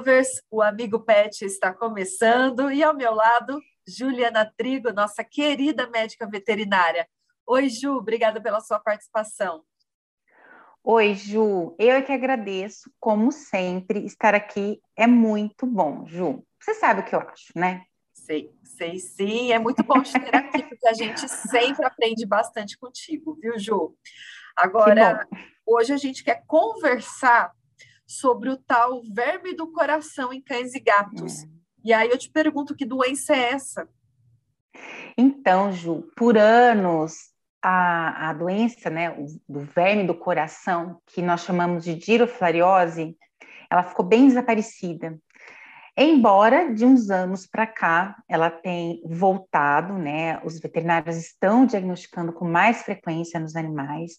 Lovers, o Amigo Pet está começando e ao meu lado, Juliana Trigo, nossa querida médica veterinária. Oi, Ju, obrigada pela sua participação. Oi, Ju, eu é que agradeço, como sempre, estar aqui é muito bom, Ju. Você sabe o que eu acho, né? Sei, sei sim, é muito bom te ter aqui, porque a gente sempre aprende bastante contigo, viu, Ju? Agora, hoje a gente quer conversar sobre o tal verme do coração em cães e gatos. É. E aí eu te pergunto, que doença é essa? Então, Ju, por anos, a, a doença né, do verme do coração, que nós chamamos de giroflariose, ela ficou bem desaparecida. Embora de uns anos para cá ela tem voltado, né? Os veterinários estão diagnosticando com mais frequência nos animais.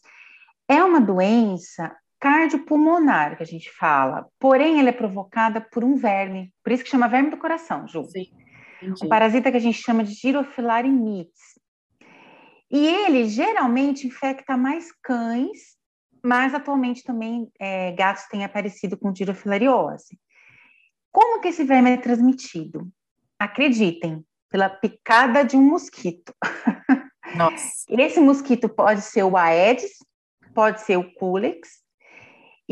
É uma doença cardiopulmonar, que a gente fala. Porém, ela é provocada por um verme. Por isso que chama verme do coração, Ju. Sim. Um parasita que a gente chama de Girofilarimites. E ele geralmente infecta mais cães, mas atualmente também é, gatos têm aparecido com girofilariose. Como que esse verme é transmitido? Acreditem, pela picada de um mosquito. Nossa. Esse mosquito pode ser o Aedes, pode ser o Culex,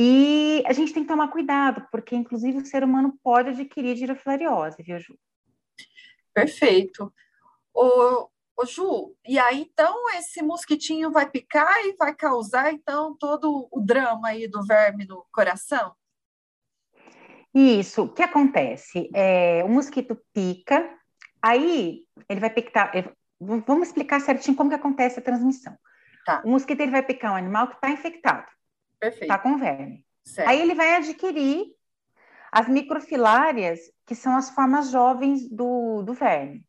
e a gente tem que tomar cuidado, porque inclusive o ser humano pode adquirir giroflariose, viu, Ju? Perfeito. Ô, ô, Ju, e aí então esse mosquitinho vai picar e vai causar então todo o drama aí do verme no coração? Isso, o que acontece? É, o mosquito pica, aí ele vai picar. vamos explicar certinho como que acontece a transmissão. Tá. O mosquito ele vai picar um animal que está infectado. Perfeito. Tá com verme. Certo. Aí ele vai adquirir as microfilárias, que são as formas jovens do, do verme.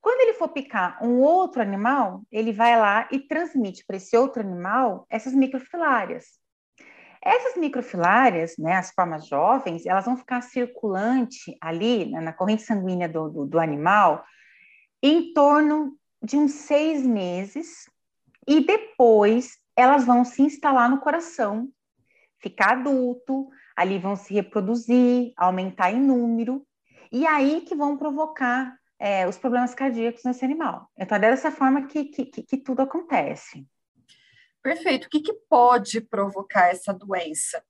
Quando ele for picar um outro animal, ele vai lá e transmite para esse outro animal essas microfilárias. Essas microfilárias, né, as formas jovens, elas vão ficar circulante ali né, na corrente sanguínea do, do, do animal em torno de uns seis meses e depois elas vão se instalar no coração, ficar adulto, ali vão se reproduzir, aumentar em número, e aí que vão provocar é, os problemas cardíacos nesse animal. Então, é dessa forma que, que, que tudo acontece. Perfeito. O que, que pode provocar essa doença?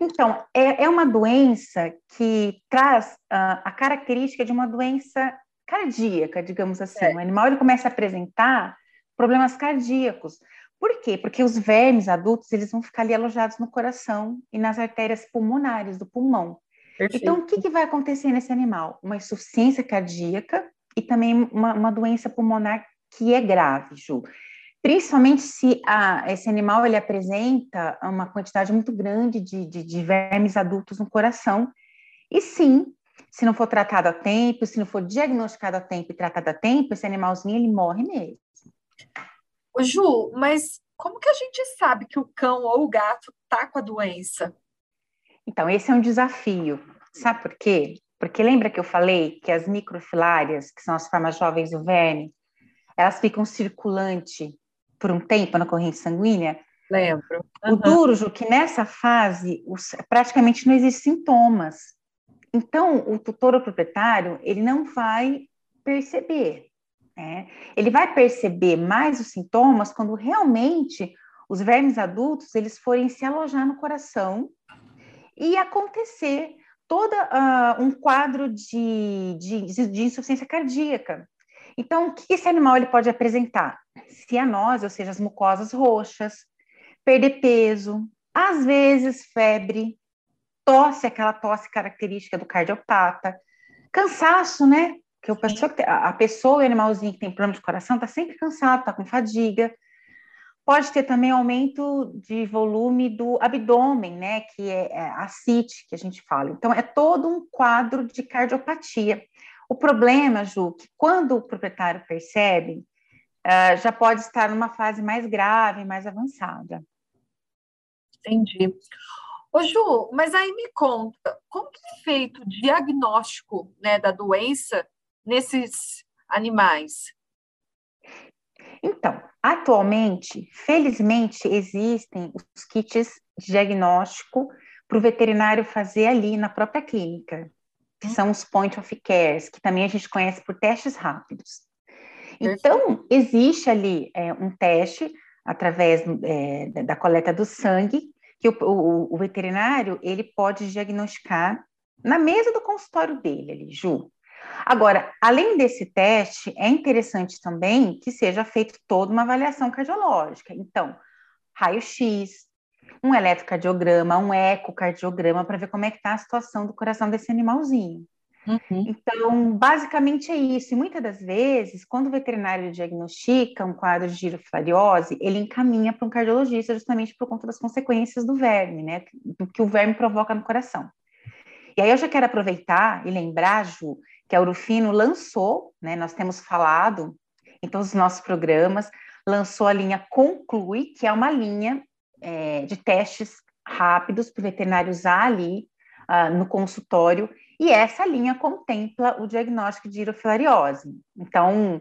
Então, é, é uma doença que traz uh, a característica de uma doença cardíaca, digamos assim. É. O animal ele começa a apresentar problemas cardíacos. Por quê? Porque os vermes adultos eles vão ficar ali alojados no coração e nas artérias pulmonares do pulmão. Perfeito. Então, o que, que, vai acontecer nesse animal? Uma insuficiência cardíaca e também uma, uma doença pulmonar que é grave, Ju. Principalmente se a, esse animal ele apresenta uma quantidade muito grande de, de, de vermes adultos no coração. E sim, se não for tratado a tempo, se não for diagnosticado a tempo e tratado a tempo, esse animalzinho ele morre mesmo. Ô, Ju, mas como que a gente sabe que o cão ou o gato tá com a doença? Então, esse é um desafio. Sabe por quê? Porque lembra que eu falei que as microfilárias, que são as formas jovens do verme, elas ficam circulante por um tempo na corrente sanguínea? Lembro. Uhum. O duro, Ju, que nessa fase os, praticamente não existem sintomas. Então, o tutor ou proprietário, ele não vai perceber. Né? Ele vai perceber mais os sintomas quando realmente os vermes adultos eles forem se alojar no coração e acontecer todo uh, um quadro de, de, de, insuficiência cardíaca. Então, o que esse animal ele pode apresentar? Cianose, ou seja, as mucosas roxas, perder peso, às vezes febre, tosse, aquela tosse característica do cardiopata, cansaço, né? Que a pessoa, a pessoa, o animalzinho que tem problema de coração, está sempre cansado, está com fadiga. Pode ter também aumento de volume do abdômen, né, que é, é a CIT, que a gente fala. Então, é todo um quadro de cardiopatia. O problema, Ju, que quando o proprietário percebe, uh, já pode estar numa fase mais grave, mais avançada. Entendi. Ô Ju, mas aí me conta, como que é feito o diagnóstico né, da doença nesses animais? Então, atualmente, felizmente, existem os kits de diagnóstico para o veterinário fazer ali na própria clínica, que hum. são os point of cares, que também a gente conhece por testes rápidos. Então, existe ali é, um teste através é, da coleta do sangue, que o, o, o, veterinário ele pode diagnosticar na mesa do consultório dele, ali, Ju. Agora, além desse teste, é interessante também que seja feita toda uma avaliação cardiológica. Então, raio-x, um eletrocardiograma, um ecocardiograma, para ver como é que está a situação do coração desse animalzinho. Uhum. Então, basicamente é isso. E muitas das vezes, quando o veterinário diagnostica um quadro de girofilariose, ele encaminha para um cardiologista justamente por conta das consequências do verme, né? Do que o verme provoca no coração. E aí eu já quero aproveitar e lembrar, Ju, que a Urufino lançou, né? Nós temos falado em todos os nossos programas, lançou a linha Conclui, que é uma linha é, de testes rápidos para o veterinário usar ali uh, no consultório e essa linha contempla o diagnóstico de hirofilariose. Então,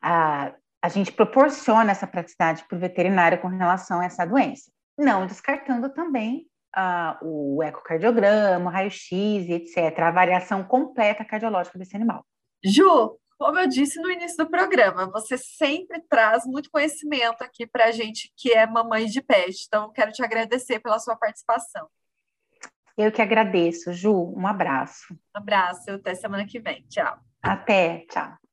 a, a gente proporciona essa praticidade para o veterinário com relação a essa doença, não descartando também uh, o ecocardiograma, o raio-x, etc., a variação completa cardiológica desse animal. Ju, como eu disse no início do programa, você sempre traz muito conhecimento aqui para a gente que é mamãe de pet. Então, quero te agradecer pela sua participação. Eu que agradeço, Ju. Um abraço. Um abraço, até semana que vem. Tchau. Até, tchau.